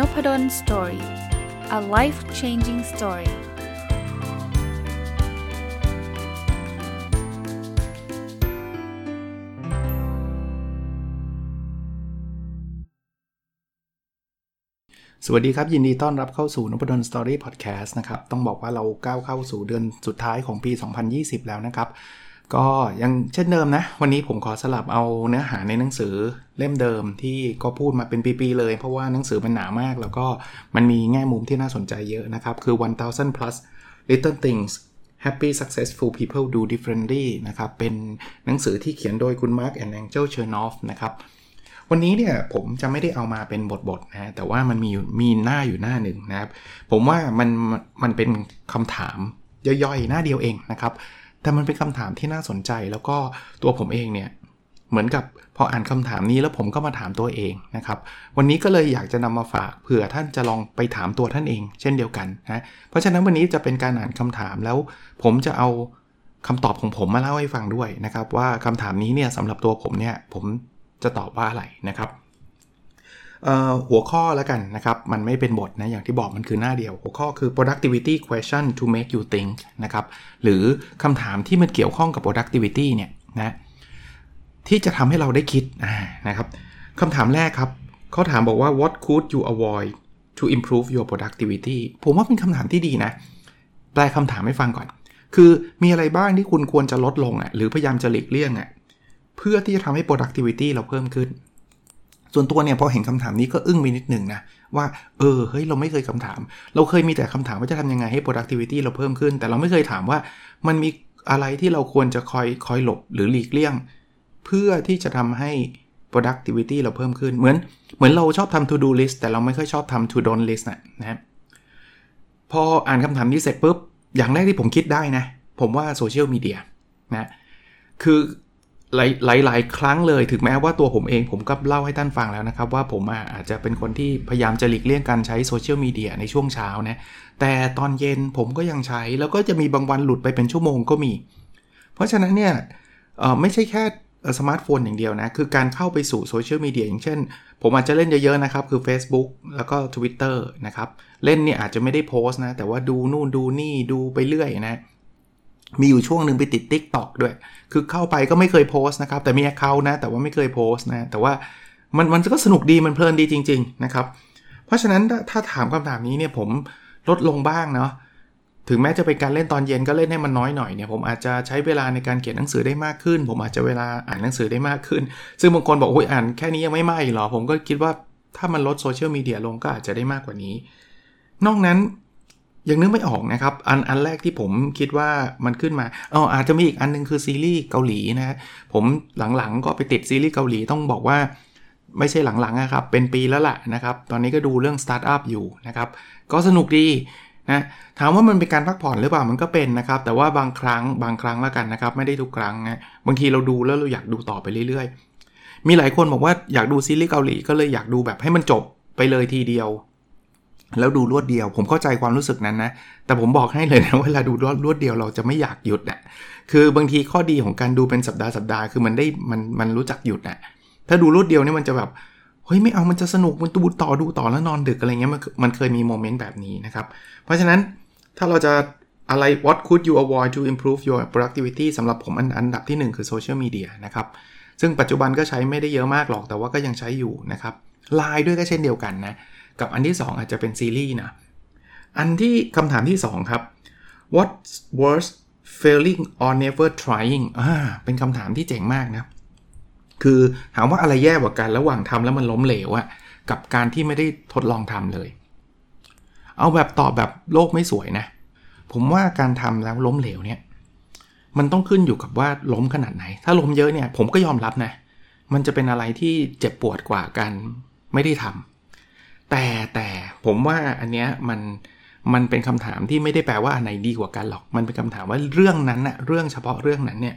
Nopadol Story a life changing story สวัสดีครับ ยินดีต้อนรับเข้าสู่นพดล Story พอดแคสต์นะครับ ต้องบอกว่าเราก้าวเข้าสู่เดือนสุดท้ายของปี 2020 แล้วนะครับ ก็ยังเช่นเดิมนะ วันนี้ผมขอสลับเอาเนื้อหาในหนังสือเล่มเดิมที่ก็พูดมาเป็นปีๆเลย เพราะว่าหนังสือมันหนามาก แล้วก็มันมีแง่มุมที่น่าสนใจเยอะนะครับ คือ 1000 plus little things happy successful people do differently นะครับ เป็นหนังสือที่เขียนโดยคุณ Mark and Angel Chernoff นะครับวันนี้เนี่ยผมจะไม่ได้เอามาเป็นบทๆนะแต่ว่ามันมีมีหน้าอยู่หน้าหนึ่งนะครับ ผมว่ามันมันเป็นคำถามย่อยๆ หน้าเดียวเองนะครับ แต่มันเป็นคำถามที่น่าสนใจแล้วก็ตัวผมเองเนี่ยเหมือนกับพออ่านคำถามนี้แล้วผมก็มาถามตัวเองนะครับ วันนี้ก็เลยอยากจะนำมาฝากเผื่อท่านจะลองไปถามตัวท่านเอง เช่นเดียวกันนะเพราะฉะนั้นวันนี้จะเป็นการอ่านคำถามแล้ว ผมจะเอาคำตอบของผมมาเล่าให้ฟังด้วยนะครับ ว่าคำถามนี้เนี่ยสำหรับตัวผมเนี่ยผมจะตอบว่าอะไรนะครับ หัวข้อแล้วกันนะครับ มันไม่เป็นบทนะ อย่างที่บอกมันคือหน้าเดียว หัวข้อคือ productivity question to make you think นะครับ หรือคำถามที่มันเกี่ยวข้องกับ productivity เนี่ยนะที่จะทำให้เราได้คิดนะครับคำถามแรกครับเขาถามบอกว่า what could you avoid to improve your productivity ผมว่าเป็นคำถามที่ดีนะ แปลคำถามให้ฟังก่อน คือมีอะไรบ้างที่คุณควรจะลดลงอะหรือพยายามจะหลีกเลี่ยงอะเพื่อที่จะทำให้ productivity เราเพิ่มขึ้น ส่วนตัวเนี่ยพอเห็นคำถามนี้ก็อึ้งไปนิดหนึ่งนะ ว่าเออเฮ้ยเราไม่เคยคำถาม เราเคยมีแต่คำถามว่าจะทำยังไงให้ productivity เราเพิ่มขึ้น แต่เราไม่เคยถามว่ามันมีอะไรที่เราควรจะคอยคอยหลบหรือหลีกเลี่ยง เพื่อที่จะทำให้ productivity เราเพิ่มขึ้นเหมือนเหมือนเราชอบทำ to do list แต่เราไม่ค่อยชอบทำ to don't list นะนะพออ่านคำถามนี้เสร็จปุ๊บ อย่างแรกที่ผมคิดได้นะ ผมว่าโซเชียลมีเดียนะคือ หลายหลายครั้งเลย ถึงแม้ว่าตัวผมเองผมก็เล่าให้ท่านฟังแล้วนะครับ ว่าผมอาจจะเป็นคนที่พยายามจะหลีกเลี่ยงการใช้โซเชียลมีเดียในช่วงเช้านะ แต่ตอนเย็นผมก็ยังใช้ แล้วก็จะมีบางวันหลุดไปเป็นชั่วโมงก็มี เพราะฉะนั้นเนี่ยไม่ใช่แค่สมาร์ทโฟนอย่างเดียวนะ คือการเข้าไปสู่โซเชียลมีเดียอย่างเช่น ผมอาจจะเล่นเยอะ ๆ นะครับ คือ Facebook แล้วก็ Twitter นะครับ เล่นเนี่ยอาจจะไม่ได้โพสต์นะ แต่ว่าดูนู่นดูนี่ดูไปเรื่อยนะ มีอยู่ช่วงหนึ่งไปติด TikTok ด้วย คือเข้าไปก็ไม่เคยโพสต์นะครับ แต่มี account นะ แต่ว่าไม่เคยโพสต์นะ แต่ว่ามันมันก็สนุกดี มันเพลินดีจริง ๆ นะครับ เพราะฉะนั้นถ้าถามคำถามนี้เนี่ยผมลดลงบ้างเนาะ ถึงแม้จะเป็นการเล่นตอนเย็นก็เล่นให้มันน้อยหน่อยเนี่ย ผมอาจจะใช้เวลาในการเขียนหนังสือได้มากขึ้น ผมอาจจะเวลาอ่านหนังสือได้มากขึ้น ซึ่งบางคนบอกโอ้ยอ่านแค่นี้ยังไม่ไหมหรอ ผมก็คิดว่าถ้ามันลดโซเชียลมีเดียลงก็อาจจะได้มากกว่านี้ นอกนั้น ยังนึกไม่ออกนะครับ อันอันแรกที่ผมคิดว่ามันขึ้นมาอ๋ออาจจะมีอีกอันนึงคือซีรีส์เกาหลีนะผมหลังๆก็ไปติดซีรีส์เกาหลีต้องบอกว่า ไม่ใช่หลังๆนะครับ เป็นปีแล้วล่ะนะครับ ตอนนี้ก็ดูเรื่องสตาร์ทอัพอยู่นะครับ ก็สนุกดีนะถามว่ามันเป็นการพักผ่อนหรือเปล่ามันก็เป็นนะครับ แต่ว่าบางครั้งบางครั้งแล้วกันนะครับ ไม่ได้ทุกครั้งนะบางทีเราดูแล้วเราอยากดูต่อไปเรื่อยๆ มีหลายคนบอกว่าอยากดูซีรีส์เกาหลีก็เลยอยากดูแบบให้มันจบไปเลยทีเดียว แล้วดูรวดเดียว ผมเข้าใจความรู้สึกนั้นนะ แต่ผมบอกให้เลยนะเวลาดูรวดรวดเดียวเราจะไม่อยากหยุดน่ะคือบางทีข้อดีของการดูเป็นสัปดาห์สัปดาห์คือมันได้มันมันรู้จักหยุดนะ่ะถ้าดูรวดเดียวเนี่ยมันจะแบบเฮ้ยไม่เอามันจะสนุกมันดูต่อดูต่อแล้วนอนดึกอะไรเงี้ยมันมันเคยมีโมเมนต์แบบนี้นะครับ เพราะฉะนั้นถ้าเราจะอะไร what could you avoid to improve your productivity สำหรับผมอันอันดับที่ 1 คือโซเชียลมีเดียนะครับ ซึ่งปัจจุบันก็ใช้ไม่ได้เยอะมากหรอกแต่ว่าก็ยังใช้อยู่นะครับไลน์ด้วยก็เช่นเดียวกันนะ กับอันที่ 2 อาจจะเป็นซีรีส์นะ อันที่คำถามที่ 2 ครับ what's worse failing or never trying อ่าเป็นคำถามที่เจ๋งมากนะ คือถามว่าอะไรแย่กว่ากันระหว่างทำแล้วมันล้มเหลวอะกับการที่ไม่ได้ทดลองทำเลย เอาแบบตอบแบบโลกไม่สวยนะ ผมว่าการทำแล้วล้มเหลวเนี่ย มันต้องขึ้นอยู่กับว่าล้มขนาดไหน ถ้าล้มเยอะเนี่ยผมก็ยอมรับนะ มันจะเป็นอะไรที่เจ็บปวดกว่าการไม่ได้ทำ แต่แต่ผมว่าอันเนี้ยมันมันเป็นคำถามที่ไม่ได้แปลว่าอันไหนดีกว่ากันหรอก มันเป็นคำถามว่าเรื่องนั้นอะเรื่องเฉพาะเรื่องนั้นเนี่ย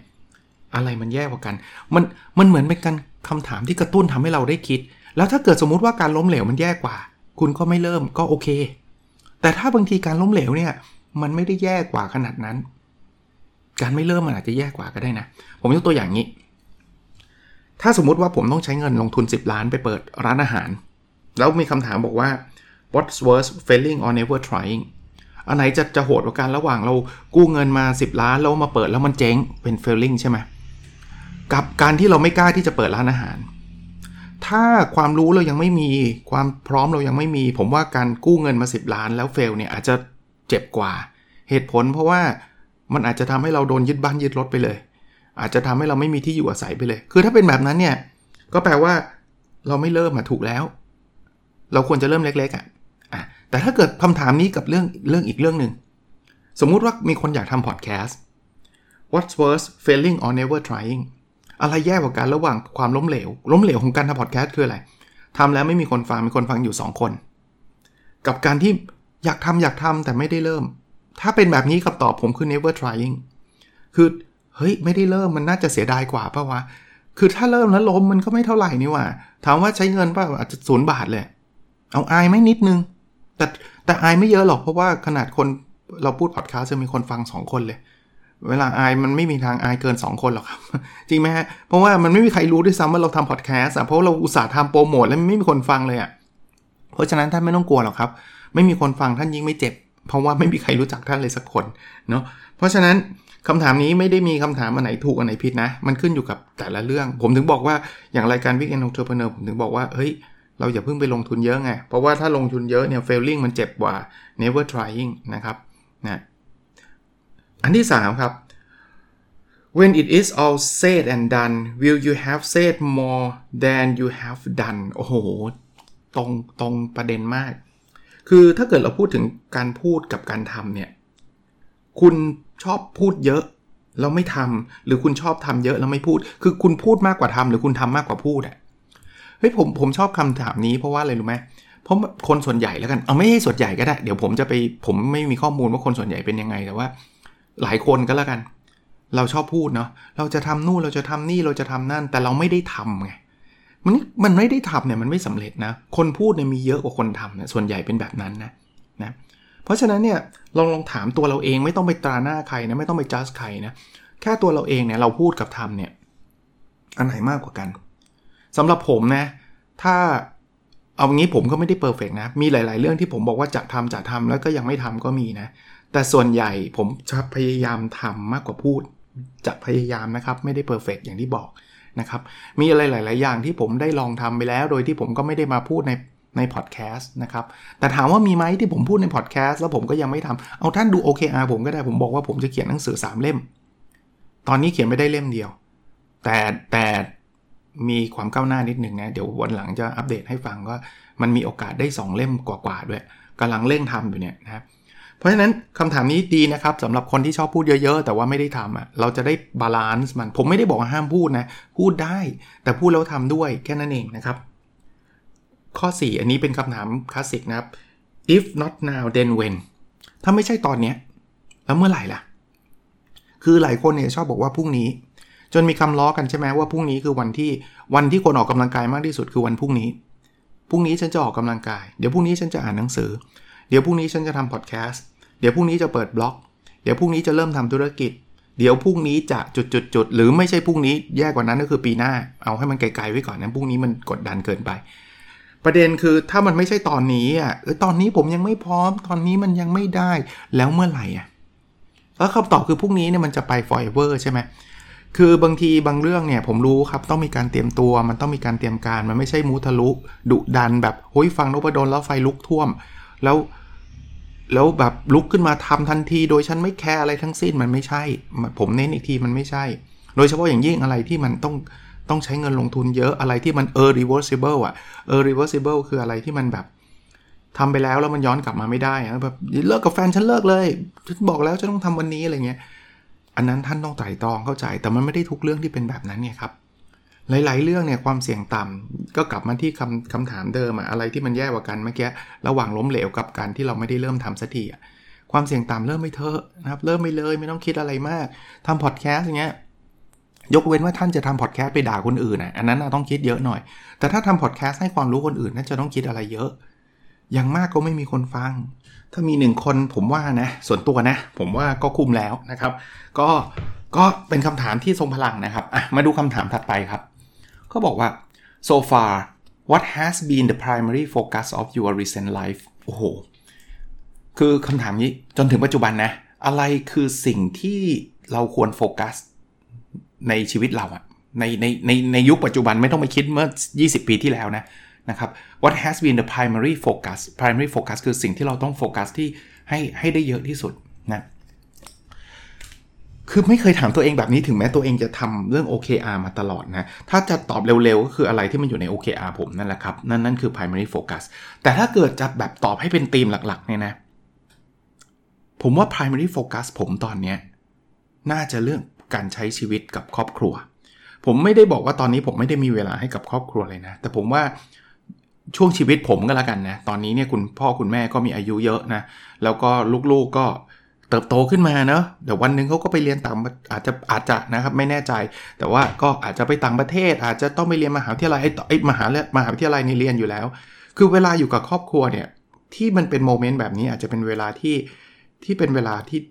อะไรมันแย่กว่ากัน มันมันเหมือนเป็นการคำถามที่กระตุ้นทำให้เราได้คิด แล้วถ้าเกิดสมมุติว่าการล้มเหลวมันแย่กว่า คุณก็ไม่เริ่มก็โอเค แต่ถ้าบางทีการล้มเหลวเนี่ย มันไม่ได้แย่กว่าขนาดนั้น การไม่เริ่มมันอาจจะแย่กว่าก็ได้นะ ผมยกตัวอย่างนี้ ถ้าสมมุติว่าผมต้องใช้เงินลงทุน 10 ล้านไปเปิดร้านอาหาร แล้วมีคำถามบอกว่า what's worse failing or never trying อันไหนจะจะโหดกว่ากันระหว่างเรากู้เงินมา 10 ล้านแล้วมาเปิดแล้วมันเจ๊งเป็น failing ใช่ไหมกับการที่เราไม่กล้าที่จะเปิดร้านอาหาร ถ้าความรู้เรายังไม่มีความพร้อมเรายังไม่มี ผมว่าการกู้เงินมา 10 ล้านแล้วเฟลเนี่ยอาจจะเจ็บกว่า เหตุผลเพราะว่ามันอาจจะทำให้เราโดนยึดบ้านยึดรถไปเลย อาจจะทำให้เราไม่มีที่อยู่อาศัยไปเลย คือถ้าเป็นแบบนั้นเนี่ยก็แปลว่าเราไม่เริ่มมาถูกแล้ว ควรจะเริ่มเล็กๆอะอะ แต่ถ้าเกิดคำถามนี้กับเรื่องเรื่องอีกเรื่องหนึ่ง สมมุติว่ามีคนอยากทำพอดแคสต์ What's worse failing or never trying อะไรแย่กว่ากันระหว่างความล้มเหลว ล้มเหลวของการทำพอดแคสต์คืออะไรทำแล้วไม่มีคนฟัง มีคนฟังอยู่ 2 คน กับการที่อยากทำอยากทำแต่ไม่ได้เริ่ม ถ้าเป็นแบบนี้คำตอบผมคือ never trying คือ เฮ้ย ไม่ได้เริ่มมันน่าจะเสียดายกว่าป่าวะ คือถ้าเริ่มแล้วล้มมันก็ไม่เท่าไหร่นี่ว่าถามว่าใช้เงินป่ะอาจจะศูนย์บาทเลย เอาอายไม่นิดนึง แต่แต่อายไม่เยอะหรอกเพราะว่าขนาดคนเราพูดพอดคาสต์จะมีคนฟัง 2 คนเลย เวลาอายมันไม่มีทางอายเกิน 2 คนหรอกครับ จริงไหมฮะ เพราะว่ามันไม่มีใครรู้ด้วยซ้ำว่าเราทำพอดแคสต์เพราะเราอุตส่าห์ทำโปรโมทแล้วไม่มีคนฟังเลยอะเพราะฉะนั้นท่านไม่ต้องกลัวหรอกครับ ไม่มีคนฟังท่านยิ่งไม่เจ็บ เพราะว่าไม่มีใครรู้จักท่านเลยสักคนเนาะเพราะฉะนั้นคำถามนี้ไม่ได้มีคำถามอันไหนถูกอันไหนผิดนะ มันขึ้นอยู่กับแต่ละเรื่อง ผมถึงบอกว่าอย่างรายการ Weekend Entrepreneur ผมถึงบอกว่าเฮ้ย เราอย่าเพิ่งไปลงทุนเยอะไง เพราะว่าถ้าลงทุนเยอะเนี่ย failing มันเจ็บกว่า never trying นะครับนะอันที่ 3 ครับ when it is all said and done will you have said more than you have done โอ้โห ตรงตรงประเด็นมาก คือถ้าเกิดเราพูดถึงการพูดกับการทำเนี่ย คุณชอบพูดเยอะแล้วไม่ทำหรือคุณชอบทำเยอะแล้วไม่พูด คือคุณพูดมากกว่าทำหรือคุณทำมากกว่าพูดอะ ฮ้ยผมผมชอบคำถามนี้เพราะว่าอะไรรู้ไหมเพราะคนส่วนใหญ่แล้วกันเอาไม่ใช่ส่วนใหญ่ก็ได้ เดี๋ยวผมจะไปผมไม่มีข้อมูลว่าคนส่วนใหญ่เป็นยังไงแต่ว่า หลายคนก็แล้วกัน เราชอบพูดเนาะเราจะทำนู่นเราจะทำนี่เราจะทำนั่น แต่เราไม่ได้ทำไงมันมันไม่ได้ทำเนี่ยมันไม่สำเร็จนะ คนพูดเนี่ยมีเยอะกว่าคนทำเนี่ยส่วนใหญ่เป็นแบบนั้นนะนะเพราะฉะนั้นเนี่ยลองลองถามตัวเราเองไม่ต้องไปตราหน้าใครนะไม่ต้องไปจัดใครนะแค่ตัวเราเองเนี่ยเราพูดกับทำเนี่ยอันไหนมากกว่ากัน สำหรับผมนะ ถ้าเอางี้ผมก็ไม่ได้เพอร์เฟกนะ มีหลาย ๆ เรื่องที่ผมบอกว่าจะทำจะทำแล้วก็ยังไม่ทำก็มีนะ แต่ส่วนใหญ่ผมจะพยายามทำมากกว่าพูด จะพยายามนะครับ ไม่ได้ perfect อย่างที่บอกนะครับ มีอะไรหลาย ๆ อย่างที่ผมได้ลองทำไปแล้ว โดยที่ผมก็ไม่ได้มาพูดในในพอดแคสต์นะครับ แต่ถามว่ามีไหมที่ผมพูดในพอดแคสต์แล้วผมก็ยังไม่ทำเอาท่านดู OKR ผมก็ได้ผมบอกว่าผมจะเขียนหนังสือ3เล่ม ตอนนี้เขียนไม่ได้เล่มเดียว แต่แต่ มีความก้าวหน้านิดหนึ่งนะ เดี๋ยววันหลังจะอัปเดตให้ฟังว่ามันมีโอกาสได้ 2 เล่มกว่าๆด้วยกำลังเร่งทำอยู่เนี่ยนะครับเพราะฉะนั้นคำถามนี้ดีนะครับสำหรับคนที่ชอบพูดเยอะๆ แต่ว่าไม่ได้ทำอะเราจะได้ balance มันผมไม่ได้บอกว่าห้ามพูดนะ พูดได้ แต่พูดแล้วทำด้วยแค่นั้นเองนะครับ ข้อ 4 อันนี้เป็นคำถามคลาสสิกนะครับ if not now then when ถ้าไม่ใช่ตอนเนี้ยแล้วเมื่อไหร่ล่ะ คือหลายคนเนี่ยชอบบอกว่าพรุ่งนี้ จนมีคำล้อกันใช่ไหมว่าพรุ่งนี้คือวันที่วันที่คนออกกำลังกายมากที่สุดคือวันพรุ่งนี้ พรุ่งนี้ฉันจะออกกำลังกาย เดี๋ยวพรุ่งนี้ฉันจะอ่านหนังสือ เดี๋ยวพรุ่งนี้ฉันจะทำพอดแคสต์ เดี๋ยวพรุ่งนี้จะเปิดบล็อก เดี๋ยวพรุ่งนี้จะเริ่มทำธุรกิจ เดี๋ยวพรุ่งนี้จะจุดจุดจุดหรือไม่ใช่พรุ่งนี้แย่กว่านั้นก็คือปีหน้า เอาให้มันไกลๆไว้ก่อนนะพรุ่งนี้มันกดดันเกินไป ประเด็นคือถ้ามันไม่ใช่ตอนนี้อะตอนนี้ผมยังไม่พร้อม ตอนนี้มันยังไม่ได้ แล้วเมื่อไหร่อะแล้วคำตอบคือพรุ่งนี้เนี่ยมันจะไป forever ใช่ไหม คือบางทีบางเรื่องเนี่ยผมรู้ครับต้องมีการเตรียมตัว มันต้องมีการเตรียมการ มันไม่ใช่มูทะลุดุดันแบบโฮ้ยฟังนพดลแล้วไฟลุกท่วม แล้วแล้วแบบลุกขึ้นมาทำทันที โดยฉันไม่แคร์อะไรทั้งสิ้นมันไม่ใช่ ผมเน้นอีกทีมันไม่ใช่ โดยเฉพาะอย่างยิ่งอะไรที่มันต้องต้องใช้เงินลงทุนเยอะอะไรที่มัน e r reversible อะ e r reversible คืออะไรที่มันแบบทำไปแล้วแล้วมันย้อนกลับมาไม่ได้อะแบบเลิกกับแฟนฉันเลิกเลย ฉันบอกแล้วฉันต้องทำวันนี้อะไรเงี้ย อันนั้นท่านต้องไตร่ตรองเข้าใจ แต่มันไม่ได้ทุกเรื่องที่เป็นแบบนั้นเนี่ยครับ หลาย ๆ เรื่องเนี่ยความเสี่ยงต่ำก็กลับมาที่คำคำถามเดิมอะอะไรที่มันแย่กว่ากันเมื่อกี้ระหว่างล้มเหลวกับการที่เราไม่ได้เริ่มทำสักทีความเสี่ยงต่ำเริ่มไม่เถอะนะครับเริ่มไม่เลยไม่ต้องคิดอะไรมากทำพอดแคสต์อย่างเงี้ยยกเว้นว่าท่านจะทำพอดแคสต์ไปด่าคนอื่นอะอันนั้นต้องคิดเยอะหน่อย แต่ถ้าทำพอดแคสต์ให้ความรู้คนอื่นน่าจะต้องคิดอะไรเยอะ อย่างมากก็ไม่มีคนฟัง ถ้ามีหนึ่งคนผมว่านะ ส่วนตัวนะ ผมว่าก็คุ้มแล้วนะครับ ก็ก็เป็นคำถามที่ทรงพลังนะครับอะมาดูคำถามถัดไปครับ ก็บอกว่า so far what has been the primary focus of your recent life โอ้โห คือคำถามนี้จนถึงปัจจุบันนะ อะไรคือสิ่งที่เราควรโฟกัสในชีวิตเราอะในในในในยุคปัจจุบันไม่ต้องไปคิดเมื่อ 20 ปีที่แล้วนะ นะครับ what has been the primary focus primary focus คือสิ่งที่เราต้องโฟกัสที่ให้ให้ได้เยอะที่สุดนะคือไม่เคยถามตัวเองแบบนี้ถึงแม้ตัวเองจะทำเรื่อง OKR มาตลอดนะ ถ้าจะตอบเร็วๆ ก็คืออะไรที่มันอยู่ใน OKR ผมนั่นแหละครับ นั่นนั่นคือ primary focus แต่ถ้าเกิดจะแบบตอบให้เป็นธีมหลักๆเนี่ยนะ ผมว่า primary focus ผมตอนนี้น่าจะเรื่องการใช้ชีวิตกับครอบครัว ผมไม่ได้บอกว่าตอนนี้ผมไม่ได้มีเวลาให้กับครอบครัวเลยนะ แต่ผมว่า ช่วงชีวิตผมก็แล้วกันนะ ตอนนี้เนี่ยคุณพ่อคุณแม่ก็มีอายุเยอะนะ แล้วก็ลูกๆก็เติบโตขึ้นมาเนาะเดี๋ยววันหนึ่งเขาก็ไปเรียนต่างอาจจะอาจจะนะครับไม่แน่ใจ แต่ว่าก็อาจจะไปต่างประเทศ อาจจะต้องไปเรียนมหาวิทยาลัยไอ้มหาเลมหาวิทยาลัยนี่เรียนอยู่แล้ว คือเวลาอยู่กับครอบครัวเนี่ย ที่มันเป็นโมเมนต์แบบนี้อาจจะเป็นเวลาที่ที่เป็นเวลาที่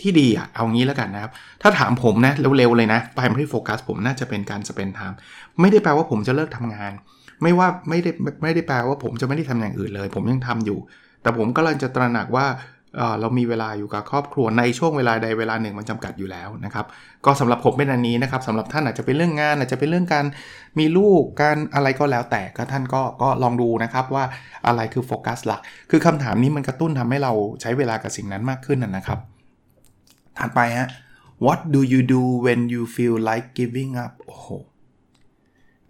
ที่ดีอะเอางี้แล้วกันนะครับ ถ้าถามผมนะเร็วๆเลยนะ primary focus ผมน่าจะเป็นการ spend time ไม่ได้แปลว่าผมจะเลิกทำงาน ไม่ว่าไม่ได้ไม่ได้แปลว่าผมจะไม่ได้ทำอย่างอื่นเลย ผมยังทำอยู่ แต่ผมก็เลยจะตระหนักว่าเรามีเวลาอยู่กับครอบครัวในช่วงเวลาใดเวลาหนึ่งมันจำกัดอยู่แล้วนะครับ ก็สำหรับผมเป็นอันนี้นะครับสำหรับท่านอาจจะเป็นเรื่องงานอาจจะเป็นเรื่องการมีลูกการอะไรก็แล้วแต่ก็ท่านก็ก็ลองดูนะครับว่าอะไรคือโฟกัสหลัก คือคำถามนี้มันกระตุ้นทำให้เราใช้เวลากับสิ่งนั้นมากขึ้นนะครับถัดไปฮะ what do you do when you feel like giving up โอ้โห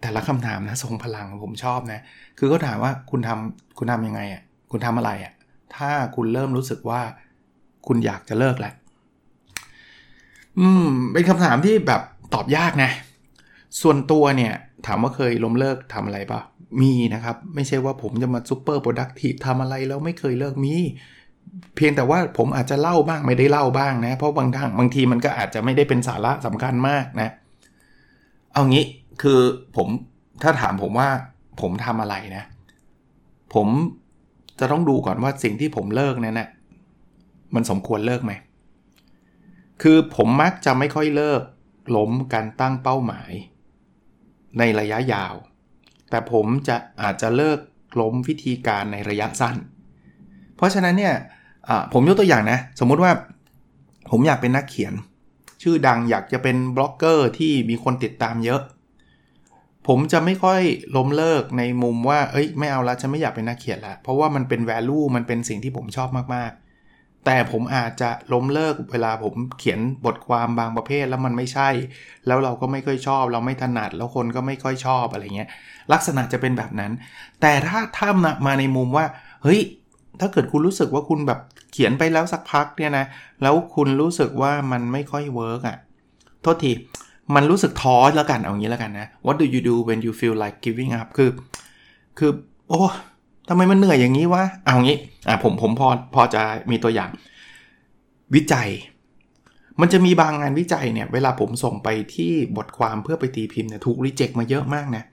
แต่ละคำถามนะทรงพลังผมชอบนะ คือก็ถามว่าคุณทำคุณทำยังไงอะคุณทำอะไรอะถ้าคุณเริ่มรู้สึกว่า คุณอยากจะเลิกแหละอืม เป็นคำถามที่แบบตอบยากนะ ส่วนตัวเนี่ย ถามว่าเคยล้มเลิกทำอะไรปะมีนะครับ ไม่ใช่ว่าผมจะมาซูเปอร์โปรดักทีฟทำอะไรแล้วไม่เคยเลิกมีเพียงแต่ว่าผมอาจจะเล่าบ้างไม่ได้เล่าบ้างนะ เพราะบางทางบางทีมันก็อาจจะไม่ได้เป็นสาระสำคัญมากนะ เอางี้ คือผมถ้าถามผมว่าผมทำอะไรนะ ผมจะต้องดูก่อนว่าสิ่งที่ผมเลิกนั้นนะ่ะมันสมควรเลิกไหม คือผมมักจะไม่ค่อยเลิกล้มการตั้งเป้าหมาย ในระยะยาว แต่ผมจะอาจจะเลิกล้มวิธีการในระยะสั้น เพราะฉะนั้นเนี่ยผมยกตัวอย่างนะ สมมุติว่าผมอยากเป็นนักเขียน ชื่อดังอยากจะเป็นบล็อกเกอร์ที่มีคนติดตามเยอะ ผมจะไม่ค่อยล้มเลิกในมุมว่า เอ้ย ไม่เอาละฉันไม่อยากเป็นนักเขียนละ เพราะว่ามันเป็น value มันเป็นสิ่งที่ผมชอบมากๆ แต่ผมอาจจะล้มเลิกเวลาผมเขียนบทความบางประเภทแล้วมันไม่ใช่ แล้วเราก็ไม่ค่อยชอบ เราไม่ถนัด แล้วคนก็ไม่ค่อยชอบอะไรเงี้ย ลักษณะจะเป็นแบบนั้น แต่ถ้าถ้ามาในมุมว่า เฮ้ย ถ้าเกิดคุณรู้สึกว่าคุณแบบเขียนไปแล้วสักพักเนี่ยนะ แล้วคุณรู้สึกว่ามันไม่ค่อย work อะ โทษที มันรู้สึกท้อแล้วกันเอางี้แล้วกันนะ What do you do when you feel like giving up คือ คือ โอ้ทำไมมันเหนื่อยอย่างนี้วะเอางี้อะผมผมพอพอจะมีตัวอย่าง วิจัย มันจะมีบางงานวิจัยเนี่ย เวลาผมส่งไปที่บทความเพื่อไปตีพิมพ์เนี่ยถูกรีเจ็คมาเยอะมากนะ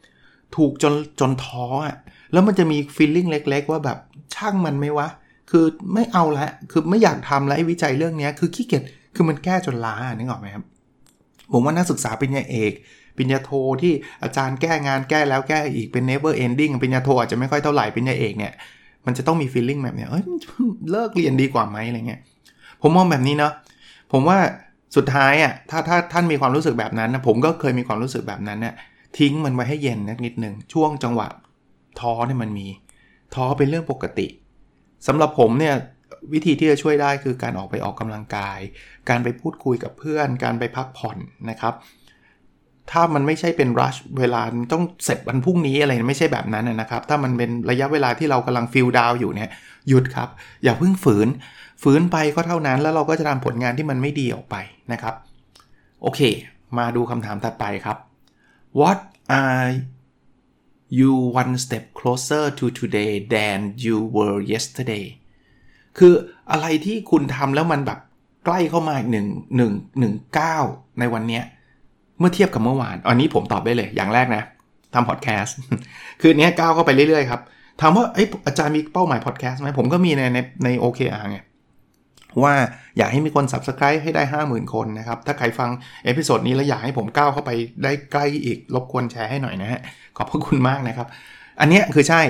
ถูกจนจนท้ออะแล้วมันจะมีฟีลลิ่งเล็ก ๆ ว่าแบบช่างมันไหมวะ คือไม่เอาละ คือไม่อยากทำแล้วไอ้วิจัยเรื่องนี้คือขี้เกียจคือมันแก้จนล้านึกออกไหมครับ ผมว่านักศึกษาปริญญาเอกปริญญาโทที่อาจารย์แก้งานแก้แล้วแก้อีกเป็น never ending ปริญญาโทอาจจะไม่ค่อยเท่าไหร่ปริญญาเอกเนี่ยมันจะต้องมี feeling แบบเนี้ยเอ้ยเลิกเรียนดีกว่าไหมอะไรเงี้ยผมมองแบบนี้เนาะผมว่าสุดท้ายอะถ้าถ้าท่านมีความรู้สึกแบบนั้นนะผมก็เคยมีความรู้สึกแบบนั้นเนี่ยทิ้งมันไว้ให้เย็นนิดหนึ่งช่วงจังหวะท้อเนี่ยมันมี ท้อเป็นเรื่องปกติสำหรับผมเนี่ย วิธีที่จะช่วยได้คือการออกไปออกกำลังกาย การไปพูดคุยกับเพื่อน การไปพักผ่อนนะครับ ถ้ามันไม่ใช่เป็นรัชเวลาต้องเสร็จวันพรุ่งนี้อะไรไม่ใช่แบบนั้นนะครับ ถ้ามันเป็นระยะเวลาที่เรากำลังฟิลดาวอยู่เนี่ยหยุดครับ อย่าเพิ่งฝืน ฝืนไปก็เท่านั้น แล้วเราก็จะทำผลงานที่มันไม่ดีออกไปนะครับ โอเค มาดูคำถามถัดไปครับ What are you one step closer to today than you were yesterday คืออะไรที่คุณทำแล้วมันแบบใกล้เข้ามาอีกหนึ่งหนึ่งหนึ่งก้าวในวันนี้เมื่อเทียบกับเมื่อวาน อันนี้ผมตอบได้เลย อย่างแรกนะทำพอดแคสต์ คือเนี้ยก้าวเข้าไปเรื่อยๆครับ ถามว่าไออาจารย์มีเป้าหมายพอดแคสต์ไหม ผมก็มีในในใน OKR ไง ว่าอยากให้มีคน subscribe ให้ได้ 50,000 คนนะครับ ถ้าใครฟัง episode นี้แล้วอยากให้ผมก้าวเข้าไปได้ใกล้อีก รบกวนแชร์ให้หน่อยนะฮะ ขอบพระคุณมากนะครับ อันนี้คือใช่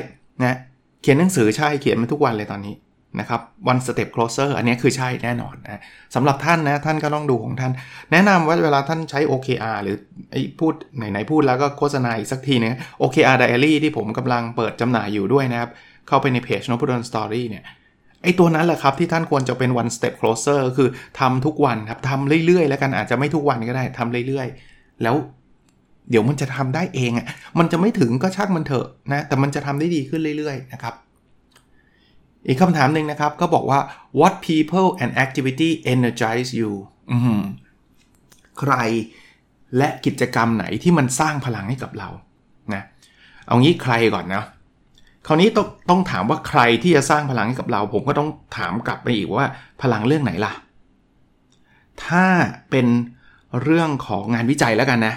นะ เขียนหนังสือใช่ เขียนมาทุกวันเลยตอนนี้ นะครับ one step closer อันนี้คือใช่แน่นอนนะสำหรับท่านนะ ท่านก็ต้องดูของท่าน แนะนำว่าเวลาท่านใช้ OKR หรือไอ้พูดไหนๆพูดแล้วก็โฆษณาอีกสักทีนึง OKR Diary ที่ผมกำลังเปิดจำหน่ายอยู่ด้วยนะครับ เข้าไปในเพจ n o p ด d o n Story เนี่ยไอ้ตัวนั้นแหละครับที่ท่านควรจะเป็น one step closer คือทำทุกวันครับทำเรื่อยๆ แล้วกันอาจจะไม่ทุกวันก็ได้ทำเรื่อยๆ แล้วเดี๋ยวมันจะทำได้เองอะ มันจะไม่ถึงก็ช่างมันเถอะนะ แต่มันจะทำได้ดีขึ้นเรื่อยๆนะครับ อีกคำถามหนึ่งนะครับก็บอกว่า what people and activity energize you ใครและกิจกรรมไหนที่มันสร้างพลังให้กับเรานะเอางี้ใครก่อนนะคราวนี้ต้องต้องถามว่าใครที่จะสร้างพลังให้กับเรา ผมก็ต้องถามกลับไปอีกว่าพลังเรื่องไหนล่ะ ถ้าเป็นเรื่องของงานวิจัยแล้วกันนะ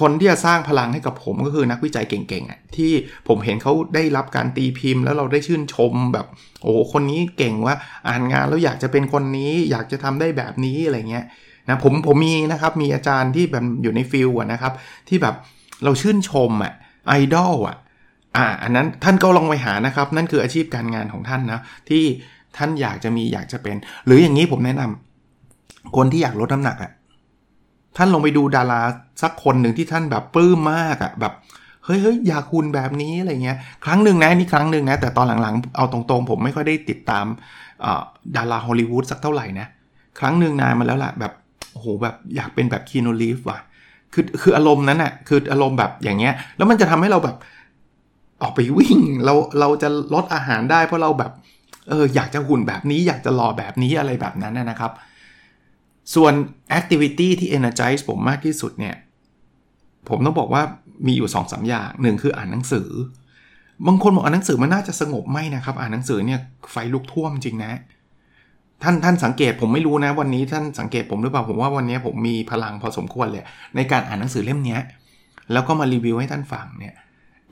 คนที่จะสร้างพลังให้กับผมก็คือนักวิจัยเก่งๆอะที่ผมเห็นเขาได้รับการตีพิมพ์ แล้วเราได้ชื่นชมแบบโอ้คนนี้เก่งว่าอ่านงานแล้วอยากจะเป็นคนนี้ อยากจะทำได้แบบนี้อะไรเงี้ยนะผมผมมีนะครับมีอาจารย์ที่แบบอยู่ในฟิลอะนะครับ ที่แบบเราชื่นชมอะไอดอลอะอ่าอันนั้นท่านก็ลองไปหานะครับ นั่นคืออาชีพการงานของท่านนะที่ท่านอยากจะมีอยากจะเป็น หรืออย่างนี้ผมแนะนำคนที่อยากลดน้ำหนักอะ่ะ ท่านลงไปดูดาราสักคนหนึ่งที่ท่านแบบปลื้มมากอะ่ะแบบเฮ้ยเฮ้ยอยากคุณแบบนี้อะไรเงี้ย ครั้งหนึ่งนะนี่ครั้งหนึ่งนะ แต่ตอนหลังๆ เอาตรงๆ ผมไม่ค่อยได้ติดตามดาราฮอลลีวูดสักเท่าไหร่นะ ครั้งหนึ่งนานมาแล้วแหละแบบโอ้โหแบบอยากเป็นแบบคีโนลีฟว่ะคือคืออารมณ์นั้นอะ่ะคืออารมณ์แบบอย่างเงี้ย แล้วมันจะทำให้เราแบบออกไปวิ่งเราเราจะลดอาหารได้เพราะเราแบบเอออยากจะหุ่นแบบนี้อยากจะหล่อแบบนี้อะไรแบบนั้นนะครับ ส่วน activity ที่ energize ผมมากที่สุดเนี่ย ผมต้องบอกว่ามีอยู่2อสอย่างหนึ่งคืออ่านหนังสือ บางคนบอกอ่านหนังสือมันน่าจะสงบไม่นะครับ อ่านหนังสือเนี่ยไฟลุกท่วมจริงนะ ท่านท่านสังเกตผมไม่รู้นะ วันนี้ท่านสังเกตผมหรือเปล่าผมว่าวันนี้ผมมีพลังพอสมควรเลย ในการอ่านหนังสือเล่มนี้แล้วก็มารีวิวให้ท่านฟังเนี่ย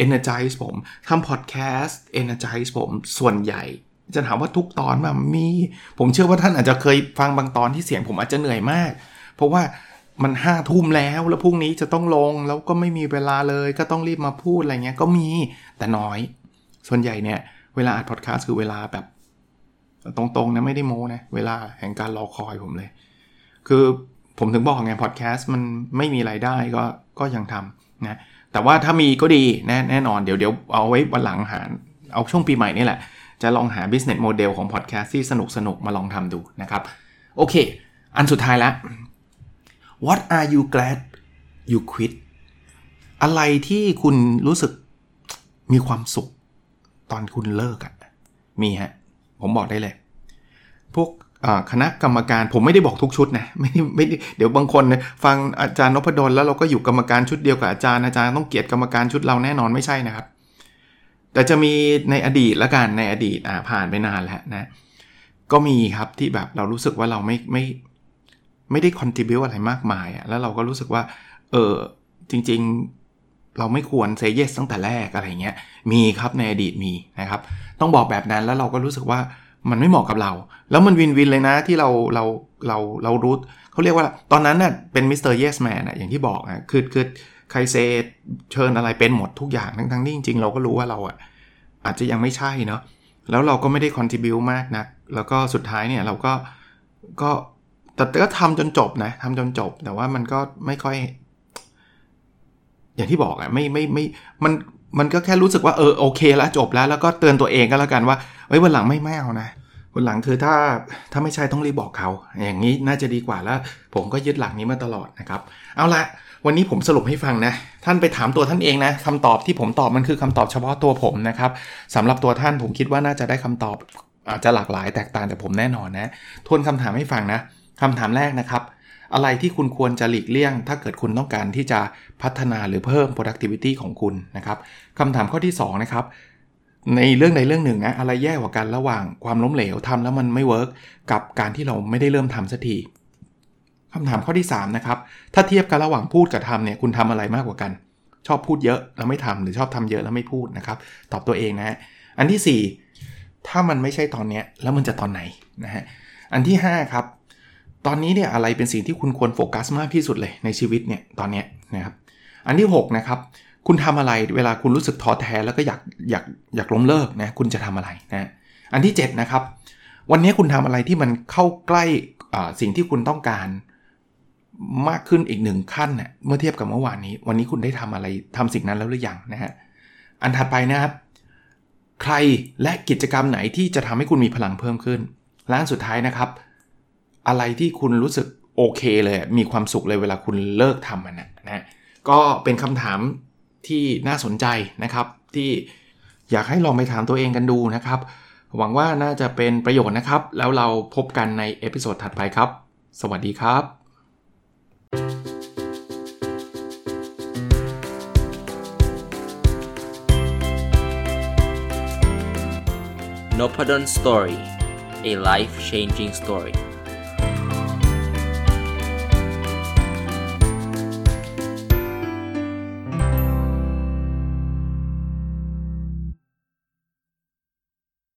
energize ผมทำ podcast energize ผมส่วนใหญ่ จะถามว่าทุกตอนมามี ผมเชื่อว่าท่านอาจจะเคยฟังบางตอนที่เสียงผมอาจจะเหนื่อยมาก เพราะว่ามันห้าทุ่มแล้วแล้วพรุ่งนี้จะต้องลงแล้วก็ไม่มีเวลาเลยก็ต้องรีบมาพูดอะไรเงี้ยก็มีแต่น้อย ส่วนใหญ่เนี่ย เวลาอัดพอดแคสต์คือเวลาแบบตรงๆนะไม่ได้โม้นะเวลาแห่งการรอคอยผมเลย คือผมถึงบอกไงพอดแคสต์มันไม่มีไรายได้ก็ก็ยังทำนะแต่ว่าถ้ามีก็ดีแน่แน่นอนเดี๋ยวเดี๋ยวเอาไว้วันหลังหาเอาช่วงปีใหม่นี่แหละ จะลองหา business model ของ podcast ที่สนุกสนุกมาลองทำดูนะครับ โอเค อันสุดท้ายละ what are you glad you quit อะไรที่คุณรู้สึกมีความสุขตอนคุณเลิกอะมีฮะ ผมบอกได้เลย พวกคณะกรรมการผมไม่ได้บอกทุกชุดนะไม่ไม่เดี๋ยวบางคนฟังอาจารย์นพดลแล้วเราก็อยู่กรรมการชุดเดียวกับอาจารย์อาจารย์ต้องเกียรติกรรมการชุดเราแน่นอนไม่ใช่นะครับ แต่จะมีในอดีตละกันในอดีตอ่าผ่านไปนานแล้วนะก็มีครับที่แบบเรารู้สึกว่าเราไม่ไม่ไม่ได้คอนทิบิวอะไรมากมายอะแล้วเราก็รู้สึกว่าเออจริงๆเราไม่ควรเซเยสตั้งแต่แรกอะไรเงี้ยมีครับในอดีตมีนะครับ ต้องบอกแบบนั้นแล้วเราก็รู้สึกว่ามันไม่เหมาะกับเรา แล้วมัน win-win เลยนะที่เราเราเราเรารู้เขาเรียกว่าตอนนั้นน่ะเป็น Mr. Yes Man อะอย่างที่บอกอะคือคือ ใครเซเชิญอะไรเป็นหมดทุกอย่างทั้งทั้งที่จริงๆเราก็รู้ว่าเราอะอาจจะยังไม่ใช่เนาะแล้วเราก็ไม่ได้ contribute มากนะแล้วก็สุดท้ายเนี่ยเราก็ก็แต่ก็ทำจนจบนะทำจนจบ แต่ว่ามันก็ไม่ค่อย อย่างที่บอกอะไม่ไม่ไม่มันมันก็แค่รู้สึกว่าเออโอเคแล้วจบแล้ว แล้วก็เตือนตัวเองก็แล้วกันว่าเอ้ยวันหลังไม่ไม่เอานะ วันหลังคือถ้าถ้าไม่ใช่ต้องรีบบอกเขา อย่างนี้น่าจะดีกว่าแล้ว ผมก็ยึดหลักนี้มาตลอดนะครับ เอาละวันนี้ผมสรุปให้ฟังนะ ท่านไปถามตัวท่านเองนะคำตอบที่ผมตอบมันคือคำตอบเฉพาะตัวผมนะครับสำหรับตัวท่านผมคิดว่าน่าจะได้คำตอบอาจจะหลากหลายแตกต่างจากผมแน่นอนนะทวนคำถามให้ฟังนะคำถามแรกนะครับ อะไรที่คุณควรจะหลีกเลี่ยง ถ้าเกิดคุณต้องการที่จะพัฒนาหรือเพิ่ม productivity ของคุณนะครับคำถามข้อที่2นะครับ ในเรื่องใดเรื่องหนึ่งนะอะไรแย่กว่ากันระหว่างความล้มเหลวทำแล้วมันไม่เวิร์กกับการที่เราไม่ได้เริ่มทำสักทีคำถามข้อที่3นะครับถ้าเทียบกันระหว่างพูดกับทำเนี่ยคุณทำอะไรมากกว่ากัน ชอบพูดเยอะแล้วไม่ทำหรือชอบทำเยอะแล้วไม่พูดนะครับ ตอบตัวเองนะฮะอันที่ 4 ถ้ามันไม่ใช่ตอนนี้แล้วมันจะตอนไหนนะฮะอันที่5ครับตอนนี้เนี่ยอะไรเป็นสิ่งที่คุณควรโฟกัสมากที่สุดเลยในชีวิตเนี่ยตอนนี้นะครับอันที่6นะครับ คุณทำอะไรเวลาคุณรู้สึกท้อแท้แล้วก็อยากอยากอยากล้มเลิกนะคุณจะทำอะไรนะอันที่ 7 นะครับ วันนี้คุณทำอะไรที่มันเข้าใกล้สิ่งที่คุณต้องการมากขึ้นอีกหนึ่งขั้นเนะ่ยเมื่อเทียบกับเมื่อวานนี้ วันนี้คุณได้ทำอะไรทำสิ่งนั้นแล้วหรือยังนะฮะอันถัดไปนะครับ ใครและกิจกรรมไหนที่จะทำให้คุณมีพลังเพิ่มขึ้นและสุดท้ายนะครับ อะไรที่คุณรู้สึกโอเคเลย มีความสุขเลยเวลาคุณเลิกทำมันนะนะก็เป็นคำถาม ที่น่าสนใจนะครับ ที่อยากให้ลองไปถามตัวเองกันดูนะครับ หวังว่าน่าจะเป็นประโยชน์นะครับ แล้วเราพบกันใน episode ถัดไปครับ สวัสดีครับ n o p a d o n Story a life changing story